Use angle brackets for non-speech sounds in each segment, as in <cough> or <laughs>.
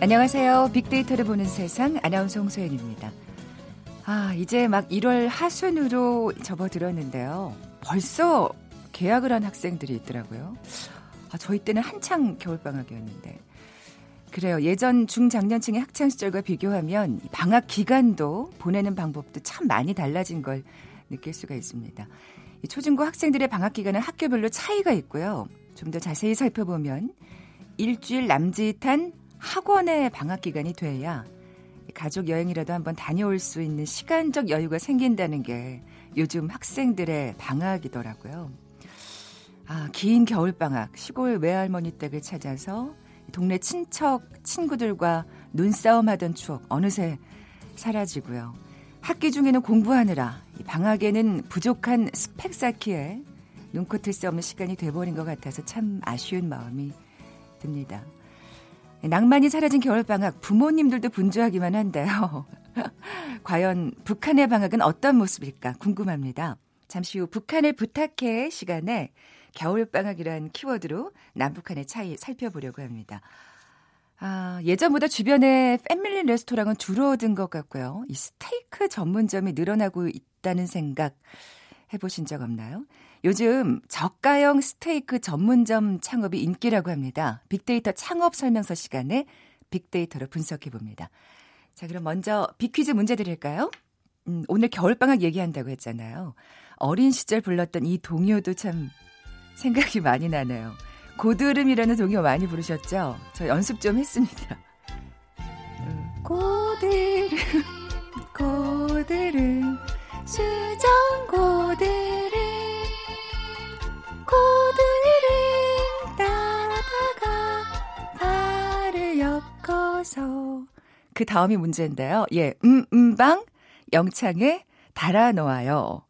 안녕하세요. 빅데이터를 보는 세상 아나운서 홍소연입니다. 아, 이제 막 1월 하순으로 접어들었는데요. 벌써 계약을 한 학생들이 있더라고요. 아, 저희 때는 한창 겨울방학이었는데. 그래요. 예전 중장년층의 학창시절과 비교하면 방학 기간도 보내는 방법도 참 많이 달라진 걸 느낄 수가 있습니다. 초중고 학생들의 방학 기간은 학교별로 차이가 있고요. 좀 더 자세히 살펴보면 일주일 남짓한 학원의 방학 기간이 돼야 가족 여행이라도 한번 다녀올 수 있는 시간적 여유가 생긴다는 게 요즘 학생들의 방학이더라고요. 아, 긴 겨울 방학, 시골 외할머니 댁을 찾아서 동네 친척, 친구들과 눈싸움 하던 추억 어느새 사라지고요. 학기 중에는 공부하느라 방학에는 부족한 스펙 쌓기에 눈코뜰 수 없는 시간이 돼버린 것 같아서 참 아쉬운 마음이 듭니다. 낭만이 사라진 겨울방학 부모님들도 분주하기만 한데요. <laughs> 과연 북한의 방학은 어떤 모습일까 궁금합니다. 잠시 후 북한을 부탁해 시간에 겨울방학이란 키워드로 남북한의 차이 살펴보려고 합니다. 아, 예전보다 주변에 패밀리 레스토랑은 줄어든 것 같고요. 이 스테이크 전문점이 늘어나고 있다는 생각 해보신 적 없나요? 요즘 저가형 스테이크 전문점 창업이 인기라고 합니다. 빅데이터 창업 설명서 시간에 빅데이터로 분석해 봅니다. 자, 그럼 먼저 빅퀴즈 문제 드릴까요? 음, 오늘 겨울방학 얘기한다고 했잖아요. 어린 시절 불렀던 이 동요도 참 생각이 많이 나네요. 고드름이라는 동요 많이 부르셨죠? 저 연습 좀 했습니다. 음, 고드름, 고드름, 수정 고드름. 고드름 따다가 발을 엮어서 그 다음이 문제인데요. 예, 음, 음방 영창에 달아 놓아요.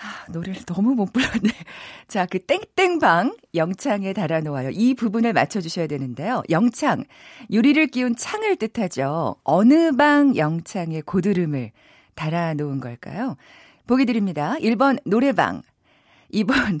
아, 노래를 너무 못 불렀네. <laughs> 자, 그 땡땡방 영창에 달아 놓아요. 이 부분을 맞춰 주셔야 되는데요. 영창, 유리를 끼운 창을 뜻하죠. 어느 방 영창에 고드름을 달아 놓은 걸까요? 보기 드립니다. 1번 노래방, 2번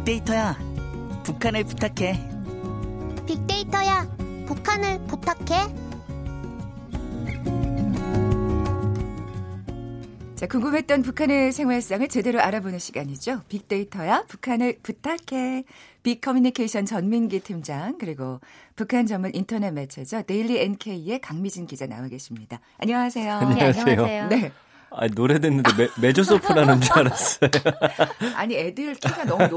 빅데이터야, 북한을 부탁해. 빅데이터야, 북한을 부탁해. 자, 궁금했던 북한의 생활상을 제대로 알아보는 시간이죠. 빅데이터야, 북한을 부탁해. 빅커뮤니케이션 전민기 팀장, 그리고 북한 전문 인터넷 매체죠. 데일리 NK의 강미진 기자 나와 계십니다. 안녕하세요. 안녕하세요. 네, 안녕하세요. 네. 아, 노래 듣는데 매, 메조소프라논 줄 알았어요. <laughs> 아니, 애들 키가 너무 높.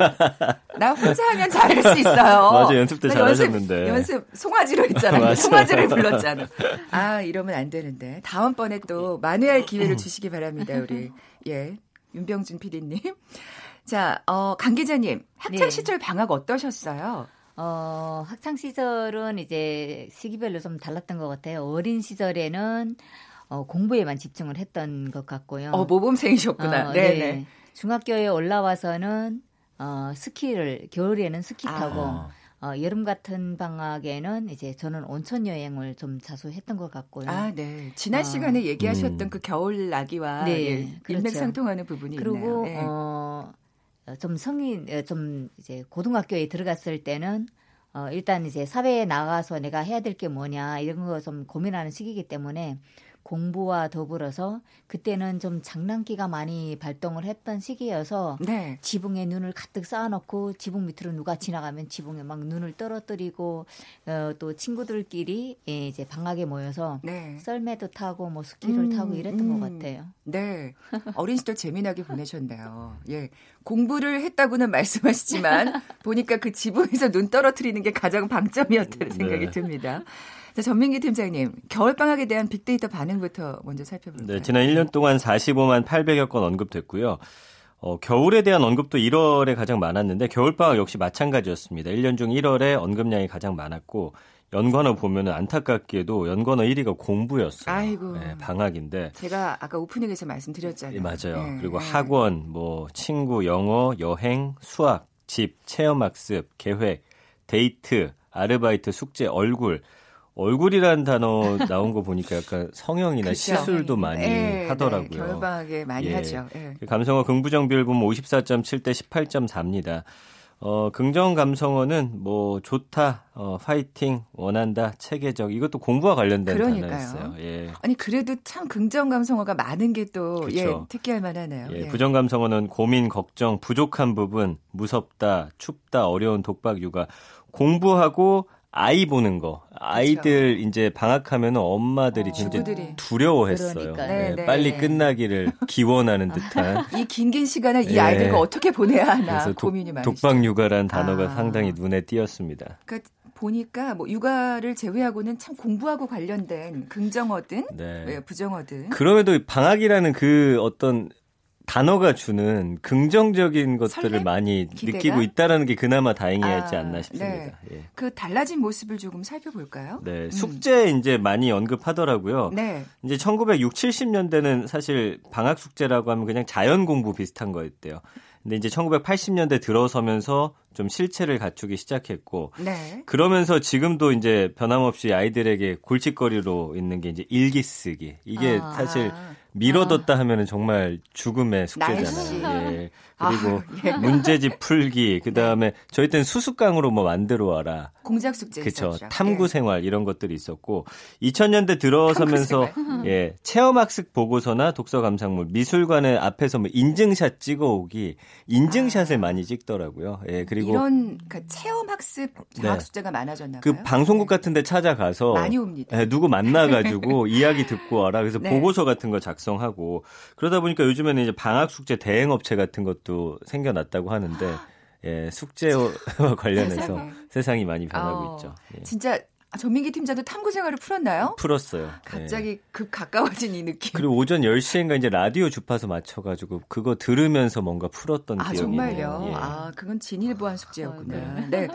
나 혼자 하면 잘할 수 있어요. <laughs> 맞아, 연습 때 잘하셨는데. 연습, 연습 송아지로 했잖아요. <laughs> 송아지를 불렀잖아. 아, 이러면 안 되는데. 다음번에 또 만회할 기회를 주시기 바랍니다, 우리. 예. 윤병준 PD님. 자, 어, 강 기자님. 학창 네. 시절 네. 방학 어떠셨어요? 어, 학창 시절은 이제 시기별로 좀 달랐던 것 같아요. 어린 시절에는 어, 공부에만 집중을 했던 것 같고요. 어, 모범생이셨구나. 어, 네. 네. 중학교에 올라와서는 어, 스키를 겨울에는 스키 타고 아. 어, 여름 같은 방학에는 이제 저는 온천 여행을 좀 자주 했던 것 같고요. 아, 네. 지난 어, 시간에 얘기하셨던 음. 그 겨울 나기와 네, 예, 그렇죠. 일맥상통하는 부분이 그리고, 있네요. 네. 어, 좀 성인, 어, 좀 이제 고등학교에 들어갔을 때는 어, 일단 이제 사회에 나가서 내가 해야 될 게 뭐냐 이런 거 좀 고민하는 시기이기 때문에 공부와 더불어서 그때는 좀 장난기가 많이 발동을 했던 시기여서 네. 지붕에 눈을 가득 쌓아놓고 지붕 밑으로 누가 지나가면 지붕에 막 눈을 떨어뜨리고 어, 또 친구들끼리 예, 이제 방학에 모여서 네. 썰매도 타고 뭐 스키를 음, 타고 이랬던 음. 것 같아요. 네, 어린 시절 재미나게 보내셨네요. 예, 공부를 했다고는 말씀하시지만 <laughs> 보니까 그 지붕에서 눈 떨어뜨리는 게 가장 방점이었다는 네. 생각이 듭니다. 자, 전민기 팀장님, 겨울방학에 대한 빅데이터 반응부터 먼저 살펴볼까요? 네, 지난 1년 동안 45만 800여 건 언급됐고요. 어, 겨울에 대한 언급도 1월에 가장 많았는데 겨울방학 역시 마찬가지였습니다. 1년 중 1월에 언급량이 가장 많았고 연관어 보면 안타깝게도 연관어 1위가 공부였어요. 아이고. 네, 방학인데. 제가 아까 오프닝에서 말씀드렸잖아요. 예, 맞아요. 네, 그리고 네. 학원, 뭐 친구, 영어, 여행, 수학, 집, 체험학습, 계획, 데이트, 아르바이트, 숙제, 얼굴. 얼굴이란 단어 나온 거 보니까 약간 성형이나 그쵸. 시술도 많이 네, 하더라고요. 네, 겨울방학에 많이 예. 하죠. 예. 그 감성어 긍부정 비율 보면 54.7대 18.4입니다. 어, 긍정 감성어는 뭐 좋다, 어, 파이팅, 원한다, 체계적 이것도 공부와 관련된 그러니까요. 단어였어요. 예. 아니 그래도 참 긍정 감성어가 많은 게또 예. 특기할 만하네요. 예, 예. 부정 감성어는 고민, 걱정, 부족한 부분, 무섭다, 춥다, 어려운 독박 육아, 공부하고 아이 보는 거. 아이들 이제 방학하면 엄마들이 어, 진짜 주부들이. 두려워했어요. 예, 네, 네. 빨리 끝나기를 기원하는 듯한. 이 긴긴 시간을 이 예. 아이들과 어떻게 보내야 하나 그래서 독, 고민이 많으시죠. 독박 육아라는 단어가 아. 상당히 눈에 띄었습니다. 그러니까 보니까 뭐 육아를 제외하고는 참 공부하고 관련된 긍정어든 네. 예, 부정어든 그럼에도 방학이라는 그 어떤 단어가 주는 긍정적인 것들을 설렘? 많이 기대가? 느끼고 있다라는 게 그나마 다행이지 아, 않나 싶습니다. 예. 그 달라진 모습을 조금 살펴볼까요? 네, 숙제 이제 많이 언급하더라고요. 네. 이제 1960, 70년대는 사실 방학 숙제라고 하면 그냥 자연 공부 비슷한 거였대요. 근데 이제 1980년대 들어서면서 좀 실체를 갖추기 시작했고 네. 그러면서 지금도 이제 변함없이 아이들에게 골칫거리로 있는 게 이제 일기 쓰기. 이게 아. 사실 미뤄뒀다 하면은 정말 죽음의. 숙제잖아요. 예. 그리고 아, 예. <laughs> 문제집 풀기. 그다음에 저희 때는 수수깡으로 뭐 만들어 와라. 공작 숙제 그렇죠. 있었죠. 탐구 예. 생활 이런 것들이 있었고 2000년대 들어서면서 예, 체험 학습 보고서나 독서 감상물 미술관의 앞에서 뭐 인증샷 찍어 오기 인증샷을 많이 찍더라고요. 예, 그리고 아. 이런 그 체험 학습 방학 네. 숙제가 많아졌나 봐요. 그 방송국 같은 데 찾아가서 많이 옵니다. 예, 누구 만나 가지고 <laughs> 이야기 듣고 와라. 그래서 네. 보고서 같은 거 작성하고 그러다 보니까 요즘에는 이제 방학 숙제 대행 업체 같은 것도 생겨났다고 하는데 예, 숙제와 <laughs> 관련해서 세상에. 세상이 많이 변하고 어, 있죠. 예. 진짜 전민기 팀장도 탐구 생활을 풀었나요? 풀었어요. 예. 갑자기 급 가까워진 이 느낌. 그리고 오전 10시인가 이제 라디오 주파수 맞춰가지고 그거 들으면서 뭔가 풀었던 아 기억이 정말요? 네요. 예. 아 그건 진일보한 숙제였구나. 아, 네.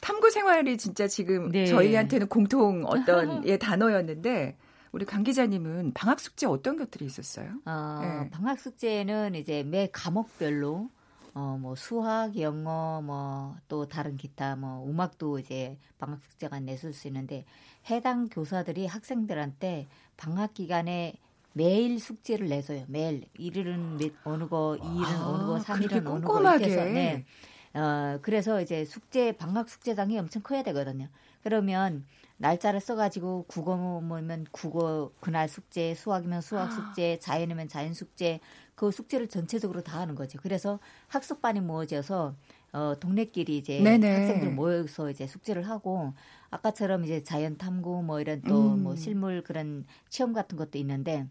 탐구 생활이 진짜 지금 네. 저희한테는 공통 어떤 <laughs> 예 단어였는데 우리 강 기자님은 방학 숙제 어떤 것들이 있었어요? 어, 네. 방학 숙제는 이제 매 과목별로 어, 뭐 수학, 영어, 뭐 또 다른 기타 뭐 음악도 이제 방학 숙제가 내줄 수 있는데 해당 교사들이 학생들한테 방학 기간에 매일 숙제를 내줘요. 매일 일일은 몇, 어느 거, 이일은 아, 어느 거, 삼일은 어느 거. 이렇게 해서 네. 어, 그래서 이제 숙제 방학 숙제장이 엄청 커야 되거든요. 그러면 날짜를 써가지고 국어면 국어 그날 숙제, 수학이면 수학 숙제, 자연이면 자연 숙제 그 숙제를 전체적으로 다 하는 거죠. 그래서 학습반이 모아져서 어, 동네끼리 이제 네네. 학생들 모여서 이제 숙제를 하고 아까처럼 이제 자연 탐구 뭐 이런 또 음. 뭐 실물 그런 체험 같은 것도 있는데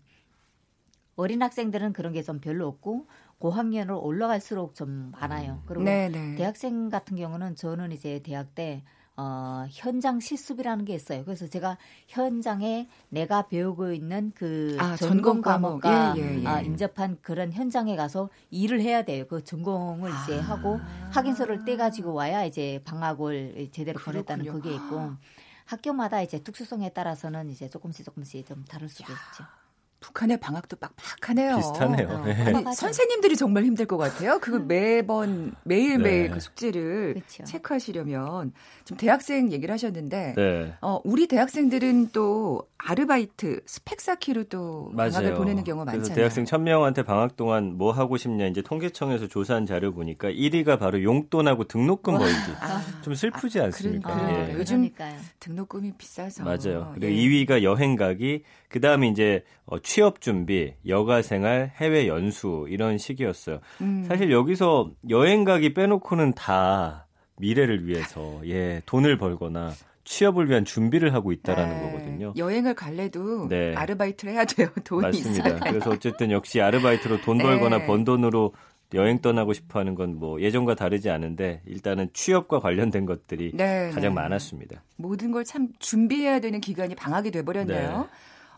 어린 학생들은 그런 게 좀 별로 없고 고학년으로 올라갈수록 좀 많아요. 그리고 네네. 대학생 같은 경우는 저는 이제 대학 때 어, 현장 실습이라는 게 있어요. 그래서 제가 현장에 내가 배우고 있는 그 아, 전공 전공 과목. 과목과 예, 예, 예. 아, 인접한 그런 현장에 가서 일을 해야 돼요. 그 전공을 이제 아. 하고 확인서를 떼가지고 와야 이제 방학을 제대로 보냈다는. 그게 있고 학교마다 이제 특수성에 따라서는 이제 조금씩 조금씩 좀 다를 수도 있죠. 북한의 방학도 빡빡하네요. 비슷하네요. 어, 예. 아니. 선생님들이 정말 힘들 것 같아요. 그거 매번 매일매일 네. 그 숙제를 그렇죠. 체크하시려면 지금 대학생 얘기를 하셨는데 네. 어, 우리 대학생들은 또 아르바이트 스펙 쌓기로 또 방학을 맞아요. 보내는 경우가 그래서 많잖아요. 대학생 1000명한테 방학 동안 뭐 하고 싶냐 이제 통계청에서 조사한 자료 보니까 1위가 바로 용돈하고 등록금 벌기. 아, 좀 슬프지 않습니까? 그러니까요. 아, 예. 요즘 그러니까요. 등록금이 비싸서 맞아요. 그리고 예. 2위가 여행 가기, 그 다음에 이제 어, 취업 준비, 여가 생활, 해외 연수 이런 시기였어요. 음. 사실 여기서 여행 가기 빼놓고는 다 미래를 위해서 예 돈을 벌거나 취업을 위한 준비를 하고 있다라는 네. 거거든요. 여행을 갈래도 네. 아르바이트를 해야 돼요. <laughs> 돈이 맞습니다. 있어야. 그래서 어쨌든 역시 아르바이트로 돈 네. 벌거나 번 돈으로 여행 떠나고 싶어 하는 건 뭐 예전과 다르지 않은데 일단은 취업과 관련된 것들이 네, 가장 네. 많았습니다. 모든 걸 참 준비해야 되는 기간이 방학이 돼버렸네요. 네.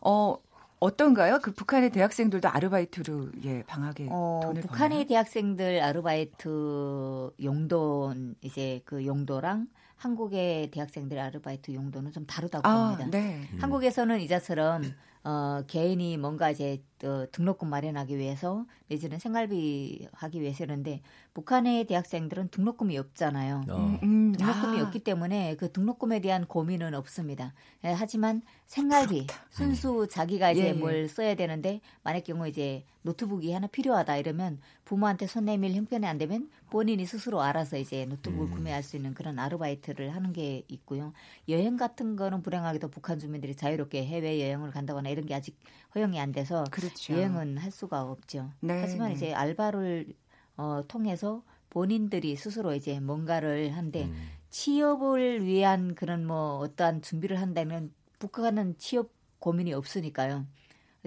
어, 어떤가요? 그 북한의 대학생들도 아르바이트로 예 방학에 어, 돈을 북한의 버나요? 대학생들 아르바이트 용돈 이제 그 용도랑 한국의 대학생들 아르바이트 용도는 좀 다르다고 아, 봅니다. 네. 한국에서는 이자처럼 어, 개인이 뭔가 이제 어, 등록금 마련하기 위해서 내지는 생활비 하기 위해서는데 북한의 대학생들은 등록금이 없잖아요. 어. 음, 음, 등록금이 아, 없기 때문에 그 등록금에 대한 고민은 없습니다. 예, 하지만 생활비 순수 자기가 이제 예, 예. 뭘 써야 되는데 만약 경우 이제 노트북이 하나 필요하다 이러면 부모한테 손 내밀 형편이 안 되면 본인이 스스로 알아서 이제 노트북을 구매할 수 있는 그런 아르바이트를 하는 게 있고요. 여행 같은 거는 불행하게도 북한 주민들이 자유롭게 해외 여행을 간다거나 이런 게 아직 허용이 안 돼서 그렇죠. 여행은 할 수가 없죠. 네, 하지만 네. 이제 알바를 어, 통해서 본인들이 스스로 이제 뭔가를 한데 음. 취업을 위한 그런 뭐 어떠한 준비를 한다면 북한은 취업 고민이 없으니까요.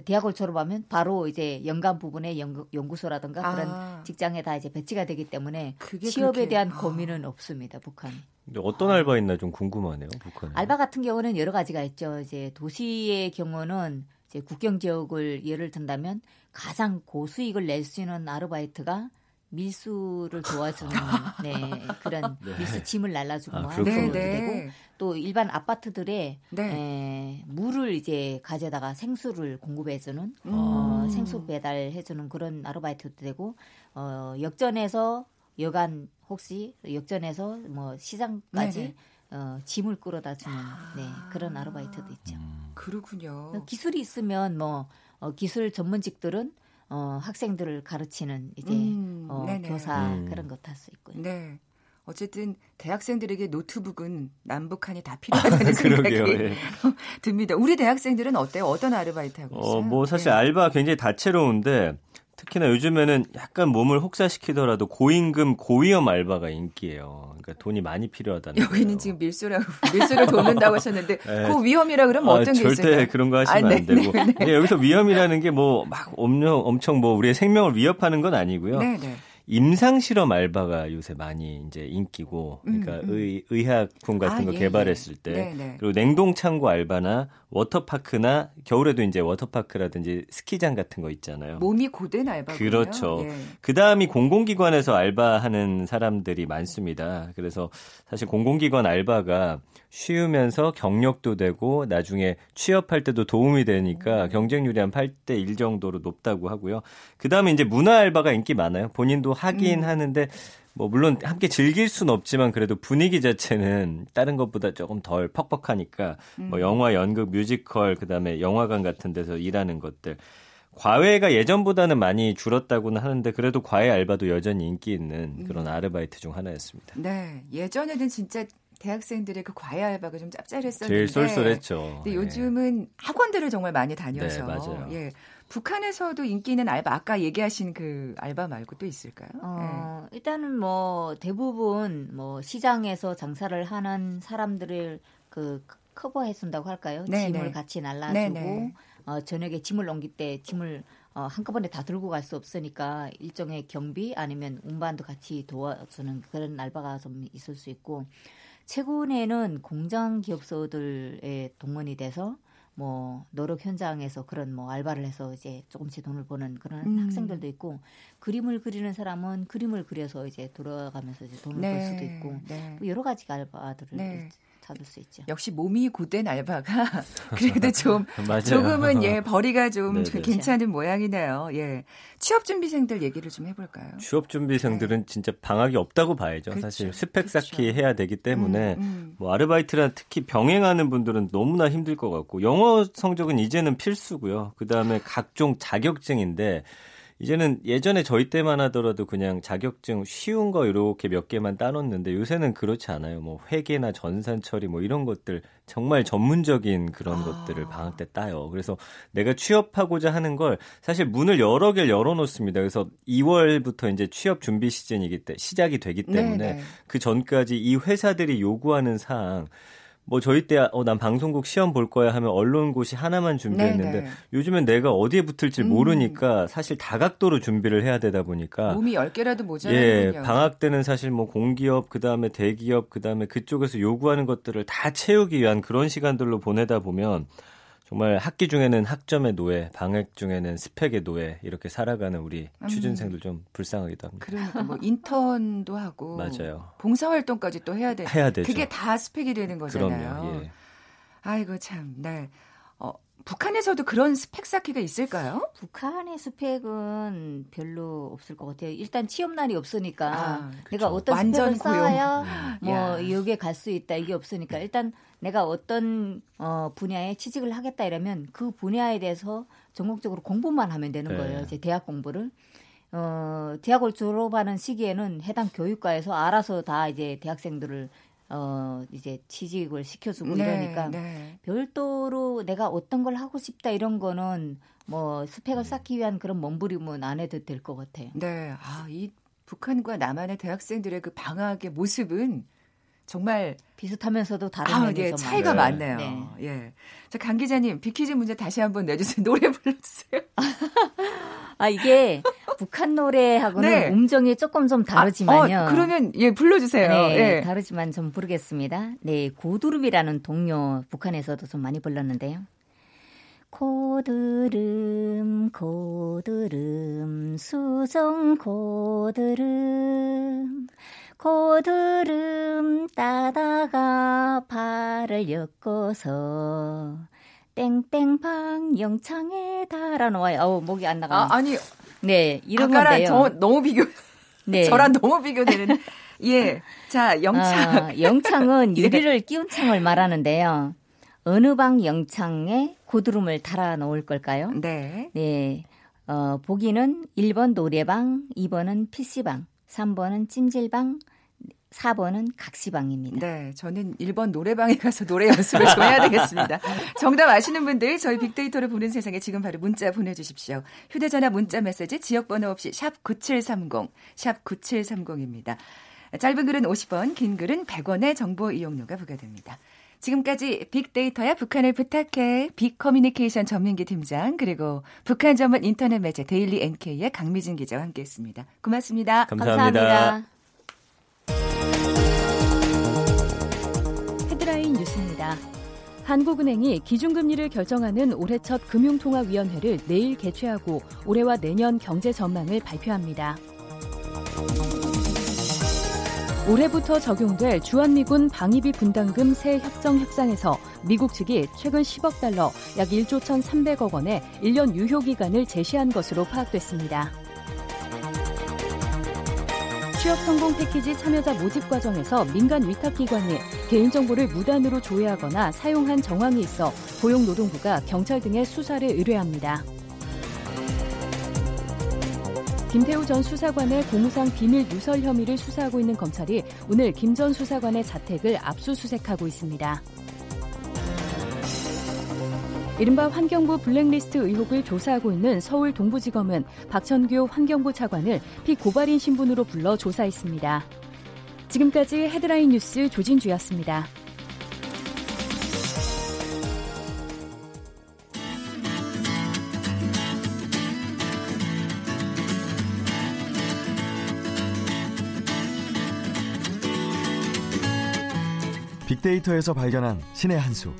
대학을 졸업하면 바로 이제 연간 부분에 연, 연구 소라든가 아. 그런 직장에 다 이제 배치가 되기 때문에 취업에 그렇게- 대한 아. 고민은 없습니다. 북한이. 근데 어떤 알바 있나 좀 궁금하네요. 북한에. 알바 같은 경우는 여러 가지가 있죠. 이제 도시의 경우는 이제 국경 지역을 예를 든다면 가장 고수익을 낼 수 있는 아르바이트가 밀수를 도와주는 <laughs> 네, 그런 밀수 짐을 날라주고 아, 뭐 하는 그렇군요. 것도 네, 되고 네. 또 일반 아파트들에 네. 에, 물을 이제 가져다가 생수를 공급해주는 음. 어, 생수 배달해주는 그런 아르바이트도 되고 어, 역전에서 여간 혹시 역전에서 뭐 시장까지 네네. 어, 짐을 끌어다 주는 네, 그런 아르바이트도 있죠. 음. 그렇군요. 어, 기술이 있으면 뭐 어, 기술 전문직들은 어, 학생들을 가르치는 이제 음, 어. 교사 음. 그런 것도 할수 있고요. 네. 어쨌든 대학생들에게 노트북은 남북한이 다 <laughs> 필요하다는 생각이 그러게요. 예. <laughs> 듭니다. 우리 대학생들은 어때요? 어떤 아르바이트 하고 있어요? 어, 뭐 사실 네. 알바 굉장히 다채로운데 특히나 요즘에는 약간 몸을 혹사시키더라도 고임금 고위험 알바가 인기예요. 그러니까 돈이 많이 필요하다는 여기는 거예요. 지금 밀수라고 <laughs> 밀수를 돕는다고 하셨는데 네. 그 위험이라 그러면 아, 어떤 게 절대 있을까요? 그런 거 하시면 아, 네, 안 되고 <laughs> 네, 네. 여기서 위험이라는 게 뭐 막 엄청 엄청 뭐 우리의 생명을 위협하는 건 아니고요. 네, 네. 임상 실험 알바가 요새 많이 이제 인기고 그러니까 음, 음. 의 의약품 같은 아, 거 예, 개발했을 예. 때 네, 네. 그리고 냉동 창고 알바나 워터파크나 겨울에도 이제 워터파크라든지 스키장 같은 거 있잖아요. 몸이 고된 알바군요. 그렇죠. 예. 그 다음이 공공기관에서 알바하는 사람들이 많습니다. 그래서 사실 공공기관 알바가 쉬우면서 경력도 되고 나중에 취업할 때도 도움이 되니까 경쟁률이 한 8대 1 정도로 높다고 하고요. 그 다음에 이제 문화 알바가 인기 많아요. 본인도 하긴 하는데 뭐 물론 함께 즐길 수는 없지만 그래도 분위기 자체는 다른 것보다 조금 덜 퍽퍽하니까 뭐 영화, 연극, 뮤지컬 그다음에 영화관 같은 데서 일하는 것들 과외가 예전보다는 많이 줄었다고는 하는데 그래도 과외 알바도 여전히 인기 있는 그런 아르바이트 중 하나였습니다. 네. 예전에는 진짜 대학생들의 그 과외 알바가 좀 짭짤했었는데 제일 쏠쏠했죠. 근데 예. 요즘은 학원들을 정말 많이 다녀서 네, 맞아요. 예. 북한에서도 인기 있는 알바 아까 얘기하신 그 알바 말고 또 있을까요? 어, 일단은 뭐 대부분 뭐 시장에서 장사를 하는 사람들을 그 커버해 준다고 할까요? 네, 짐을 네. 같이 날라주고 네, 네. 어, 저녁에 짐을 옮길 때 짐을 어, 한꺼번에 다 들고 갈 수 없으니까 일종의 경비 아니면 운반도 같이 도와주는 그런 알바가 좀 있을 수 있고 최근에는 공장 기업소들의 동원이 돼서 뭐 노력 현장에서 그런 뭐 알바를 해서 이제 조금씩 돈을 버는 그런 음. 학생들도 있고 그림을 그리는 사람은 그림을 그려서 이제 돌아가면서 이제 돈을 벌 수도 있고 네. 뭐 여러 가지 알바들을 네. 찾을 수 있죠. 역시 몸이 고된 알바가 <laughs> 그래도 좀. <laughs> 조금은 예 벌이가 좀 네네. 괜찮은 모양이네요. 예 취업 준비생들 얘기를 좀 해볼까요? 취업 준비생들은 진짜 방학이 없다고 봐야죠. 그렇죠. 사실 스펙 그렇죠. 쌓기 해야 되기 때문에 음, 음. 뭐 아르바이트랑 특히 병행하는 분들은 너무나 힘들 것 같고 영어 성적은 이제는 필수고요. 그 다음에 각종 자격증인데 이제는 예전에 저희 때만 하더라도 그냥 자격증 쉬운 거 이렇게 몇 개만 따놓는데 요새는 그렇지 않아요. 뭐 회계나 전산 처리 뭐 이런 것들 정말 전문적인 그런 아. 것들을 방학 때 따요. 그래서 내가 취업하고자 하는 걸 사실 문을 여러 개를 열어놓습니다. 그래서 2월부터 이제 취업 준비 시즌이기 때 시작이 되기 때문에 네, 네. 그 전까지 이 회사들이 요구하는 사항 뭐 저희 때 어 난 방송국 시험 볼 거야 하면 언론고시 하나만 준비했는데 네, 네. 요즘엔 내가 어디에 붙을지 음. 모르니까 사실 다각도로 준비를 해야 되다 보니까 몸이 열 개라도 예. 방학 때는 사실 뭐 공기업 그다음에 대기업 그다음에 그쪽에서 요구하는 것들을 다 채우기 위한 그런 시간들로 보내다 보면 정말 학기 중에는 학점의 노예, 방학 중에는 스펙의 노예 이렇게 살아가는 우리 음. 취준생들 좀 불쌍하기도 합니다. 그러니까 뭐 인턴도 하고 <laughs> 맞아요. 봉사활동까지 또 해야 돼. 해야 되죠. 그게 다 스펙이 되는 거잖아요. 그럼요. 예. 아이고 참, 네. 어, 북한에서도 그런 스펙 쌓기가 있을까요? 북한의 스펙은 별로 없을 것 같아요. 일단 취업난이 없으니까 아, 내가 그렇죠. 어떤 완전 스펙을 고용. 쌓아야 뭐 야. 여기에 갈 수 있다 이게 없으니까 일단 내가 어떤 어, 분야에 취직을 하겠다 이러면 그 분야에 대해서 전국적으로 공부만 하면 되는 네. 거예요. 이제 대학 공부를. 어, 대학을 졸업하는 시기에는 해당 교육과에서 알아서 다 이제 대학생들을 어, 이제 취직을 시켜주고 이러니까 네. 별도로 내가 어떤 걸 하고 싶다 이런 거는 뭐 스펙을 쌓기 위한 그런 몸부림은 안 해도 될 것 같아요. 네. 아, 이 북한과 남한의 대학생들의 그 방학의 모습은 정말 비슷하면서도 다른 아, 예, 좀 차이가. 많네요. 네. 예. 자, 강 기자님, 비키즈 문제 다시 한번 내주세요. 노래 불러주세요. <laughs> 아 이게 북한 노래하고는 네. 음정이 조금 좀 다르지만요. 아, 어, 그러면 예, 불러주세요. 네, 예. 다르지만 좀 부르겠습니다. 네, 고두름이라는 동요 북한에서도 좀 많이 불렀는데요. 고드름 고드름 수정 고드름 고드름 따다가 발을 엮어서 땡땡방 영창에 달아놓아요. 어우 목이 안 나가. 아, 아니, 네, 이런 아까랑 건데요. 저, 너무 비교, 네. <laughs> 저랑 너무 비교되는. 예. 자, 영창. 아, 영창은 <laughs> 예. 유리를 끼운 창을 말하는데요. 어느 방 영창에 고드름을 달아 놓을 걸까요? 네. 네. 어, 보기는 1번 노래방, 2번은 PC방, 3번은 찜질방, 4번은 각시방입니다. 네, 저는 1번 노래방에 가서 노래 연습을 좀 해야 되겠습니다. 정답 아시는 분들 저희 빅데이터로 보는 세상에 지금 바로 문자 보내주십시오. 휴대전화 문자 메시지 지역번호 없이 샵 9730, 샵 9730입니다. 짧은 글은 50원, 긴 글은 100원의 정보 이용료가 부과됩니다. 지금까지 빅데이터야 북한을 부탁해 빅커뮤니케이션 전민기 팀장 그리고 북한 전문 인터넷 매체 데일리 NK의 강미진 기자와 함께했습니다. 고맙습니다. 감사합니다. 헤드라인 뉴스입니다. 한국은행이 기준금리를 결정하는 올해 첫 금융통화위원회를 내일 개최하고 올해와 내년 경제 전망을 발표합니다. 올해부터 적용될 주한미군 방위비 분담금 새 협정 협상에서 미국 측이 최근 10억 달러, 약 1조 1,300억 원의 1년 유효 기간을 제시한 것으로 파악됐습니다. 취업 성공 패키지 참여자 모집 과정에서 민간 위탁기관이 개인정보를 무단으로 조회하거나 사용한 정황이 있어 고용노동부가 경찰 등의 수사를 의뢰합니다. 김태우 전 수사관의 공무상 비밀 누설 혐의를 수사하고 있는 검찰이 오늘 김 전 수사관의 자택을 압수수색하고 있습니다. 이른바 환경부 블랙리스트 의혹을 조사하고 있는 서울 동부지검은 박천규 환경부 차관을 피고발인 신분으로 불러 조사했습니다. 지금까지 헤드라인 뉴스 조진주였습니다. 빅데이터에서 발견한 신의 한 수.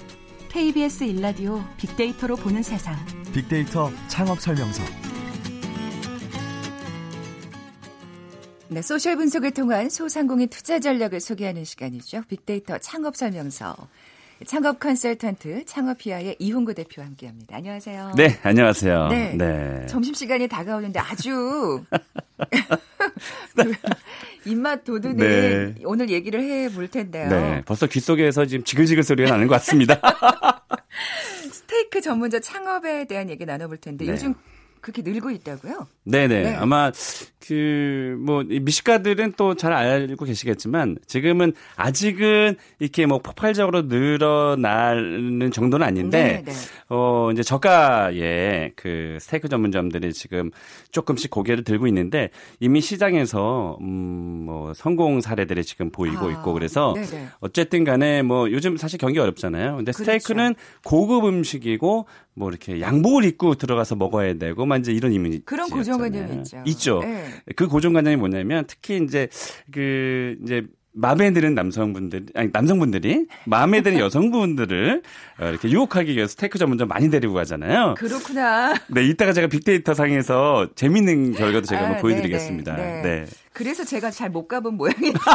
KBS 일라디오 빅데이터로 보는 세상. 빅데이터 창업 설명서. 네, 소셜 분석을 통한 소상공인 투자 전략을 소개하는 시간이죠. 빅데이터 창업 설명서. 창업 컨설턴트 창업피아의 이훈구 대표와 함께합니다. 안녕하세요. 네, 안녕하세요. 네. 네. 점심 시간이 다가오는데 아주 그 <laughs> <laughs> 입맛 돋우는 네. 오늘 얘기를 해 볼 텐데요. 네, 벌써 귀 속에서 지금 지글지글 소리가 나는 것 같습니다. <laughs> 스테이크 전문점 창업에 대한 얘기 나눠볼 텐데 네. 요즘 그렇게 늘고 있다고요? 네네. 네. 아마 그 뭐 미식가들은 또 잘 알고 계시겠지만 지금은 아직은 이렇게 뭐 폭발적으로 늘어나는 정도는 아닌데 네, 네. 어 이제 저가의 그 스테이크 전문점들이 지금 조금씩 고개를 들고 있는데 이미 시장에서 음뭐 성공 사례들이 지금 보이고 아, 있고 그래서 네네. 어쨌든 간에 뭐 요즘 사실 경기 어렵잖아요. 근데 그렇죠. 스테이크는 고급 음식이고 뭐 이렇게 양복을 입고 들어가서 먹어야 되고 막 이제 이런 이미지 그런 고정관념이 있죠. 있죠. 네. 그 고정관념이 뭐냐면 특히 이제 그 이제 마음에 드는 남성분들, 아니, 남성분들이 마음에 드는 <laughs> 여성분들을 어, 이렇게 유혹하기 위해서 스테이크 전문점 많이 데리고 가잖아요. 그렇구나. 네, 이따가 제가 빅데이터 상에서 재밌는 결과도 제가 아, 한번 보여드리겠습니다. 네네, 네. 네. 그래서 제가 잘 못 가본 모양인데. <laughs>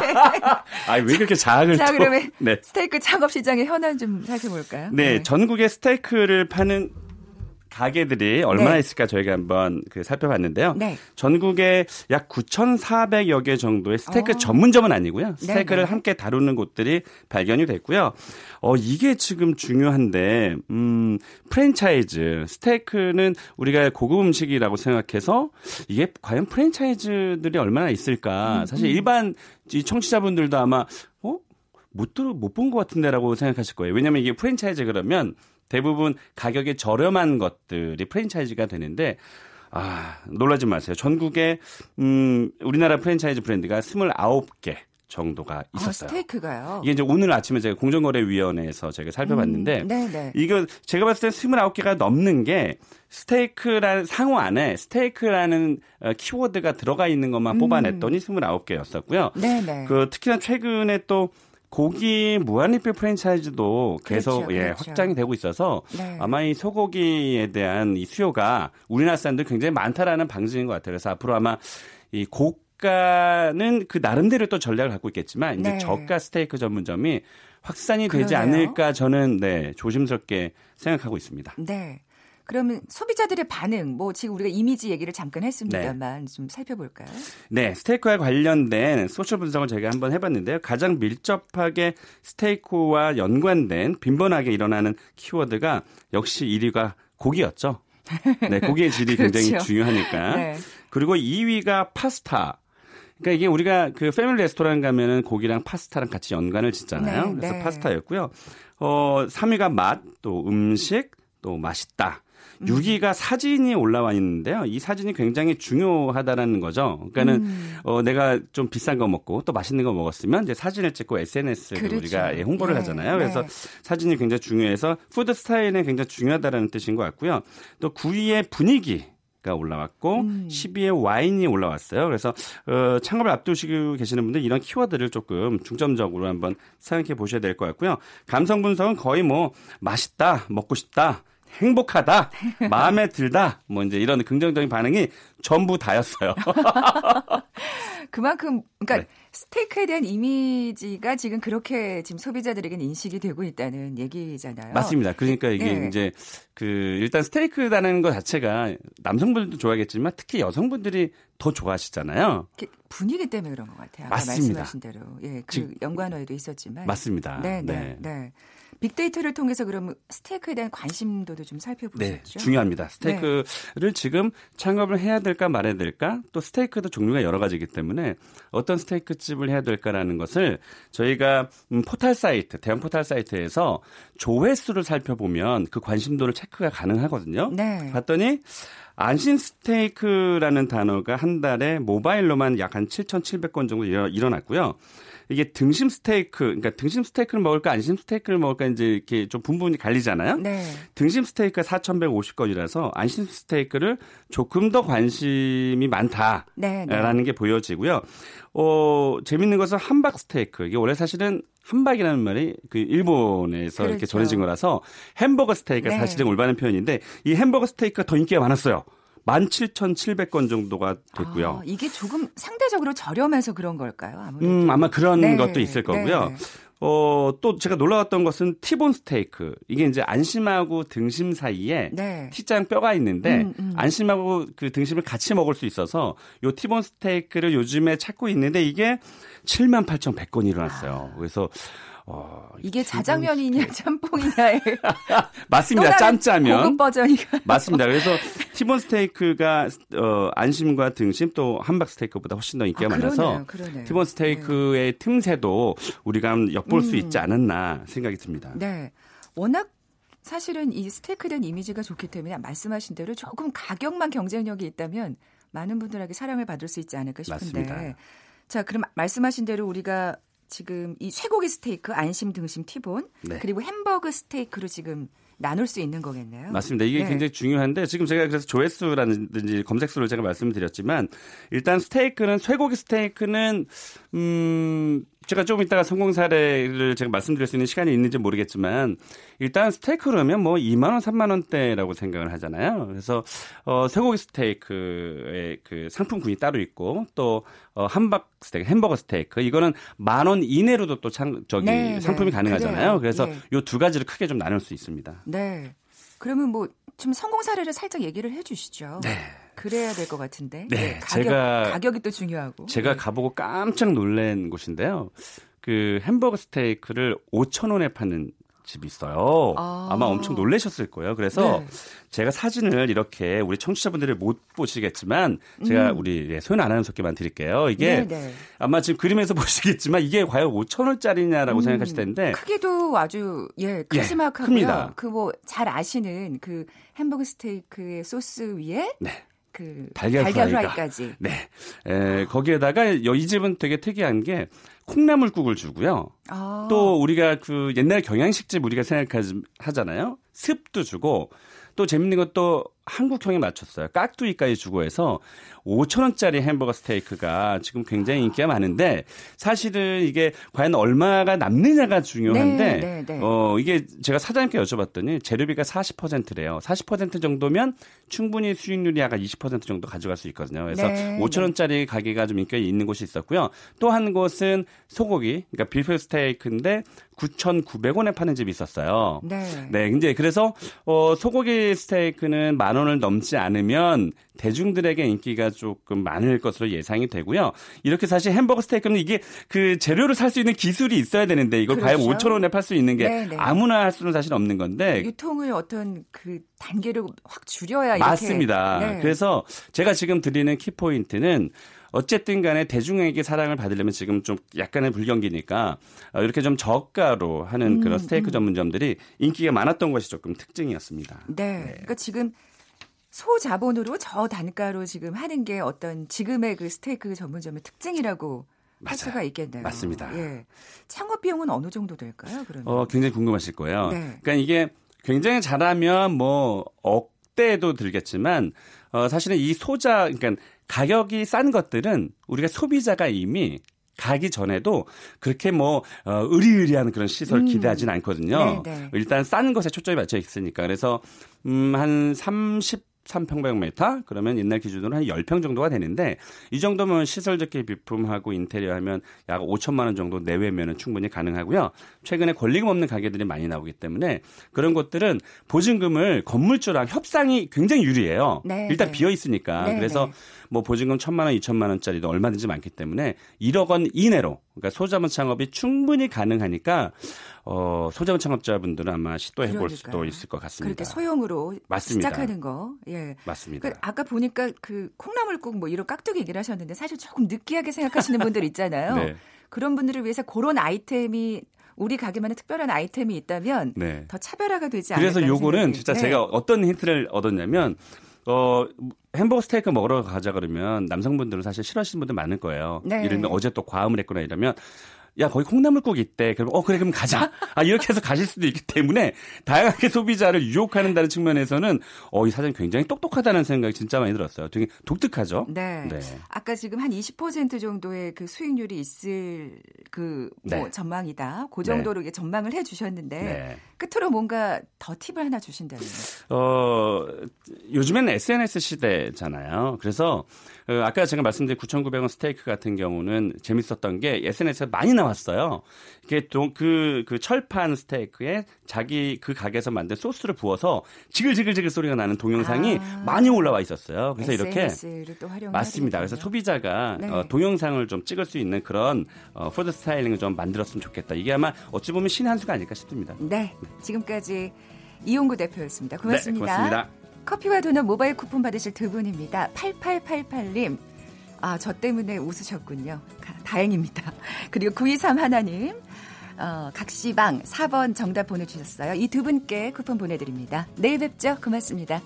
아, 왜 그렇게 자학을 자, 또. 그러면 네. 스테이크 창업 시장의 현안 좀 살펴볼까요? 네, 전국에 스테이크를 파는 가게들이 얼마나 네. 있을까 저희가 한번 그 살펴봤는데요. 네. 전국에 약 9,400여 개 정도의 스테이크 어. 전문점은 아니고요. 스테이크를 네네. 함께 다루는 곳들이 발견이 됐고요. 어, 이게 지금 중요한데, 음, 프랜차이즈. 스테이크는 우리가 고급 음식이라고 생각해서 이게 과연 프랜차이즈들이 얼마나 있을까. 음, 사실 일반 이 청취자분들도 아마, 어? 못 들어, 못 본 것 같은데라고 생각하실 거예요. 왜냐면 이게 프랜차이즈 그러면 대부분 가격이 저렴한 것들이 프랜차이즈가 되는데 아, 놀라지 마세요. 전국에 음, 우리나라 프랜차이즈 브랜드가 29개 정도가 아, 있었어요. 스테이크가요. 이게 이제 오늘 아침에 제가 공정거래위원회에서 제가 살펴봤는데 음, 네네. 이거 제가 봤을 때 29개가 넘는 게 스테이크라는 상호 안에 스테이크라는 어, 키워드가 들어가 있는 것만 음. 뽑아냈더니 29개였었고요. 네네. 그 특히나 최근에 또 고기 무한리필 프랜차이즈도 계속 그렇죠, 예, 그렇죠. 확장이 되고 있어서 네. 아마 이 소고기에 대한 이 수요가 우리나라 사람들 굉장히 많다라는 방증인 것 같아요. 그래서 앞으로 아마 이 고가는 그 나름대로 또 전략을 갖고 있겠지만 이제 네. 저가 스테이크 전문점이 확산이 되지 그러네요. 않을까 저는 네, 조심스럽게 생각하고 있습니다. 네. 그러면 소비자들의 반응, 뭐 지금 우리가 이미지 얘기를 잠깐 네. 했습니다만 좀 살펴볼까요? 네, 스테이크와 관련된 소셜 분석을 제가 한번 해봤는데요. 가장 밀접하게 스테이크와 연관된 빈번하게 일어나는 키워드가 역시 1위가 고기였죠. 네, 고기의 질이 <laughs> 굉장히 그렇죠. 중요하니까. 네. 그리고 2위가 파스타. 그러니까 이게 우리가 그 패밀리 레스토랑 가면은 고기랑 파스타랑 같이 연관을 짓잖아요. 네, 그래서 네. 파스타였고요. 어, 3위가 맛, 또 음식, 또 맛있다. 음. 6위가 사진이 올라와 있는데요. 이 사진이 굉장히 중요하다라는 거죠. 그러니까는 음. 어, 내가 좀 비싼 거 먹고 또 맛있는 거 먹었으면 이제 사진을 찍고 SNS로 그렇죠. 우리가 예, 홍보를 네, 하잖아요. 그래서 네. 사진이 굉장히 중요해서 food style은 굉장히 중요하다라는 뜻인 것 같고요. 또 9위의 분위기. 가 올라왔고 음. 10위에 와인이 올라왔어요. 그래서 어, 창업을 앞두시고 계시는 분들 이런 키워드를 조금 중점적으로 한번 생각해 보셔야 될 것 같고요. 감성 분석은 거의 뭐 맛있다, 먹고 싶다, 행복하다, <laughs> 마음에 들다, 뭐 이제 이런 긍정적인 반응이 전부 다였어요. <laughs> 그만큼 그러니까 네. 스테이크에 대한 이미지가 지금 그렇게 지금 소비자들에게는 인식이 되고 있다는 얘기잖아요. 맞습니다. 그러니까 이게 네. 이제 그 일단 스테이크라는 것 자체가 남성분들도 좋아하겠지만 특히 여성분들이 더 좋아하시잖아요. 분위기 때문에 그런 것 같아요. 맞습니다. 말씀하신 대로. 예, 그 연관어에도 있었지만. 맞습니다. 네, 네, 네. 빅데이터를 통해서 그러면 스테이크에 대한 관심도도 좀 네, 살펴보셨죠? 중요합니다. 스테이크를 지금 창업을 해야 될까 말아야 될까? 또 스테이크도 종류가 여러 가지이기 때문에 어떤 스테이크 집을 해야 될까라는 것을 저희가 음, 포털 사이트, 대형 포털 사이트에서 조회수를 살펴보면 그 관심도를 체크가 가능하거든요. 네. 봤더니 안심 스테이크라는 단어가 한 달에 모바일로만 약 한 7,700건 정도 일어- 일어났고요. 이게 등심 스테이크, 그러니까 등심 스테이크를 먹을까 안심 스테이크를 먹을까 이제 이렇게 좀 분분이 갈리잖아요. 네. 등심 스테이크가 4,150건이라서 안심 스테이크를 조금 더 관심이 많다라는 네, 네. 게 보여지고요. 어, 재밌는 것은 함박 스테이크. 이게 원래 사실은 함박이라는 말이 그 일본에서 이렇게 그렇죠. 전해진 거라서 햄버거 스테이크가 네. 사실은 올바른 표현인데 이 햄버거 스테이크가 더 인기가 많았어요. 17,700건 정도가 됐고요. 아, 이게 조금 상대적으로 저렴해서 그런 걸까요? 아무래도. 음, 아마 그런 네, 것도 있을 거고요. 네. 어, 또 제가 놀라웠던 것은 티본 스테이크. 이게 이제 안심하고 등심 사이에 네. T자 뼈가 있는데 음, 음. 안심하고 그 등심을 같이 먹을 수 있어서 요 티본 스테이크를 요즘에 찾고 있는데 이게 78,100건이 일어났어요. 그래서 어, 이게 자장면이냐 짬뽕이냐의 <laughs> 맞습니다. 짬짜면 고급 버전이가 맞습니다. 그래서 티본 스테이크가 어, 안심과 등심 또 함박 스테이크보다 훨씬 더 인기가 아, 많아서 그러네요. 티본 스테이크의 틈새도 우리가 엿볼 수 음. 있지 않았나 생각이 듭니다. 네. 워낙 사실은 이 스테이크에 대한 이미지가 좋기 때문에 말씀하신 대로 조금 가격만 경쟁력이 있다면 많은 분들에게 사랑을 받을 수 있지 않을까 싶은데. 맞습니다. 자, 그럼 말씀하신 대로 우리가 지금 이 쇠고기 스테이크, 안심 등심 티본, 네. 그리고 햄버거 스테이크로 지금 나눌 수 있는 거겠네요. 맞습니다. 이게 네. 굉장히 중요한데 지금 제가 그래서 조회수라든지 검색수를 제가 말씀을 드렸지만 일단 스테이크는 쇠고기 스테이크는 음 제가 조금 이따가 성공 사례를 제가 말씀드릴 수 있는 시간이 있는지 모르겠지만 일단 스테이크 그러면 뭐 2만 원, 3만 원대라고 생각을 하잖아요. 그래서 어 쇠고기 스테이크의 그 상품군이 따로 있고 또 어, 함박 스테이크, 햄버거 스테이크 이거는 만 원 이내로도 또 참, 저기 네, 상품이 네. 가능하잖아요. 그래요. 그래서 예. 요 두 가지를 크게 좀 나눌 수 있습니다. 네. 그러면 뭐 좀 성공 사례를 살짝 얘기를 해 주시죠. 네. 그래야 될 것 같은데. 네, 가격, 제가- 가격이 또 중요하고. 제가 네. 가보고 깜짝 놀란 곳인데요. 그 햄버거 스테이크를 5천 원에 파는 집이 있어요. 아. 아. 마 엄청 놀라셨을 거예요. 그래서 네. 제가 사진을 이렇게 우리 청취자분들이 못 보시겠지만 제가 음. 우리 예, 소연 아나운서께만 드릴게요. 이게 네, 네. 아마 지금 그림에서 <laughs> 보시겠지만 이게 과연 5천 원짜리냐라고 음, 생각하실 텐데 크기도 아주 예 예, 큼지막하고요. 큽니다. 그뭐 잘 아시는 그 햄버거 스테이크의 소스 위에 네. 그 달걀 달걀. 후라이까지. 네. 에, 거기에다가 여- 이 집은 되게 특이한 게 콩나물국을 주고요. 아, 또 우리가 그 옛날 경양식집 우리가 생각하잖아요. 습도 주고 또 재밌는 것도 한국형에 맞췄어요. 깍두기까지 주고 해서 5천 원짜리 햄버거 스테이크가 지금 굉장히 인기가 많은데 사실은 이게 과연 얼마가 남느냐가 중요한데 네, 네, 네. 어 이게 제가 사장님께 여쭤봤더니 재료비가 40%래요. 40% 정도면 충분히 수익률이 약간 20% 정도 가져갈 수 있거든요. 그래서 네, 5천 원짜리 가게가 좀 인기가 있는 곳이 있었고요. 또 한 곳은 소고기, 그러니까 비프 스테이크인데 9,900원에 파는 집이 있었어요. 네. 네, 이제 그래서 어 소고기 스테이크는 만 원을 넘지 않으면 대중들에게 인기가 조금 많을 것으로 예상이 되고요. 이렇게 사실 햄버거 스테이크는 이게 그 재료를 살 수 있는 기술이 있어야 되는데 이걸 과연 그렇죠. 5천 원에 팔 수 있는 게 네, 네. 아무나 할 수는 사실 없는 건데 유통을 어떤 그 단계를 확 줄여야 이렇게 맞습니다. 네. 그래서 제가 지금 드리는 키 포인트는 어쨌든 간에 대중에게 사랑을 받으려면 지금 좀 약간의 불경기니까 어, 이렇게 좀 저가로 하는 그런 음, 스테이크 음. 전문점들이 인기가 많았던 것이 조금 특징이었습니다. 네. 그러니까 지금 소자본으로 저 단가로 지금 하는 게 어떤 지금의 그 스테이크 전문점의 특징이라고 할. 수가 있겠네요. 맞습니다. 예. 창업 비용은 어느 정도 될까요? 그러면? 어, 굉장히 궁금하실 거예요. 네. 그러니까 이게 굉장히 잘하면 뭐 억대도 들겠지만 어, 사실은 이 소자 그러니까 가격이 싼 것들은 우리가 소비자가 이미 가기 전에도 그렇게 뭐 어, 의리의리한 그런 시설 음. 기대하진 않거든요. 네, 네. 일단 싼 것에 초점이 맞춰 있으니까 그래서 음한 30 3평방미터 그러면 옛날 기준으로 한 10평 정도가 되는데 이 정도면 시설적계 비품하고 인테리어 하면 약 5천만 원 정도 내외면은 충분히 가능하고요. 최근에 권리금 없는 가게들이 많이 나오기 때문에 그런 곳들은 보증금을 건물주랑 협상이 굉장히 유리해요. 네, 일단 네. 비어 있으니까. 네, 그래서 네. 뭐 보증금 천만 원, 이천만 원짜리도 얼마든지 많기 때문에 1억 원 이내로 그러니까 소자본 창업이 충분히 가능하니까 어, 소자본 창업자분들은 아마 시도해 볼 수도. 있을 것 같습니다. 그렇게 소형으로 맞습니다. 시작하는 거. 예. 맞습니다. 그 아까 보니까 그 콩나물국 뭐 이런 깍두기 얘기를 하셨는데 사실 조금 느끼하게 생각하시는 분들 있잖아요. <laughs> 네. 그런 분들을 위해서 그런 아이템이 우리 가게만의 특별한 아이템이 있다면 네. 더 차별화가 되지 않을까 그래서 요거는 생각이. 진짜 네. 제가 어떤 힌트를 얻었냐면 어 햄버거 스테이크 먹으러 가자 그러면 남성분들은 사실 싫어하시는 분들 많을 거예요. 네. 예를 들면 어제 또 과음을 했거나 이러면 야 거기 콩나물국 있대. 그러면 어 그래 그럼 가자. 아 이렇게 해서 가실 수도 있기 때문에 다양하게 소비자를 유혹하는다는 측면에서는 어 이 사장님 굉장히 똑똑하다는 생각이 진짜 많이 들었어요. 되게 독특하죠. 네. 네. 아까 지금 한 20% 정도의 그 수익률이 있을 그뭐 네. 전망이다. 그 정도로 이게 전망을 해 주셨는데 네. 끝으로 뭔가 더 팁을 하나 주신다면. 어, 요즘에는 SNS 시대잖아요. 그래서 어, 아까 제가 말씀드린 9,900원 스테이크 같은 경우는 재밌었던 게 SNS에 많이 나왔어요. 이게 그, 그 철판 스테이크에 자기 그 가게에서 만든 소스를 부어서 지글지글지글 소리가 나는 동영상이 아. 많이 올라와 있었어요. 그래서 이렇게 맞습니다. 그래서 소비자가 네. 어, 동영상을 좀 찍을 수 있는 그런 어, food styling을 좀 만들었으면 좋겠다. 이게 아마 어찌 보면 신의 한 수가 아닐까 싶습니다. 네. 지금까지 이용구 대표였습니다. 고맙습니다. 네, 고맙습니다. 커피와 도넛 모바일 쿠폰 받으실 두 분입니다. 8888님. 아, 저 때문에 웃으셨군요. 가- 다행입니다. <laughs> 그리고 923 하나님. 어, 각시방 4번 정답 보내주셨어요. 이 두 분께 쿠폰 보내드립니다. 내일 뵙죠. 고맙습니다.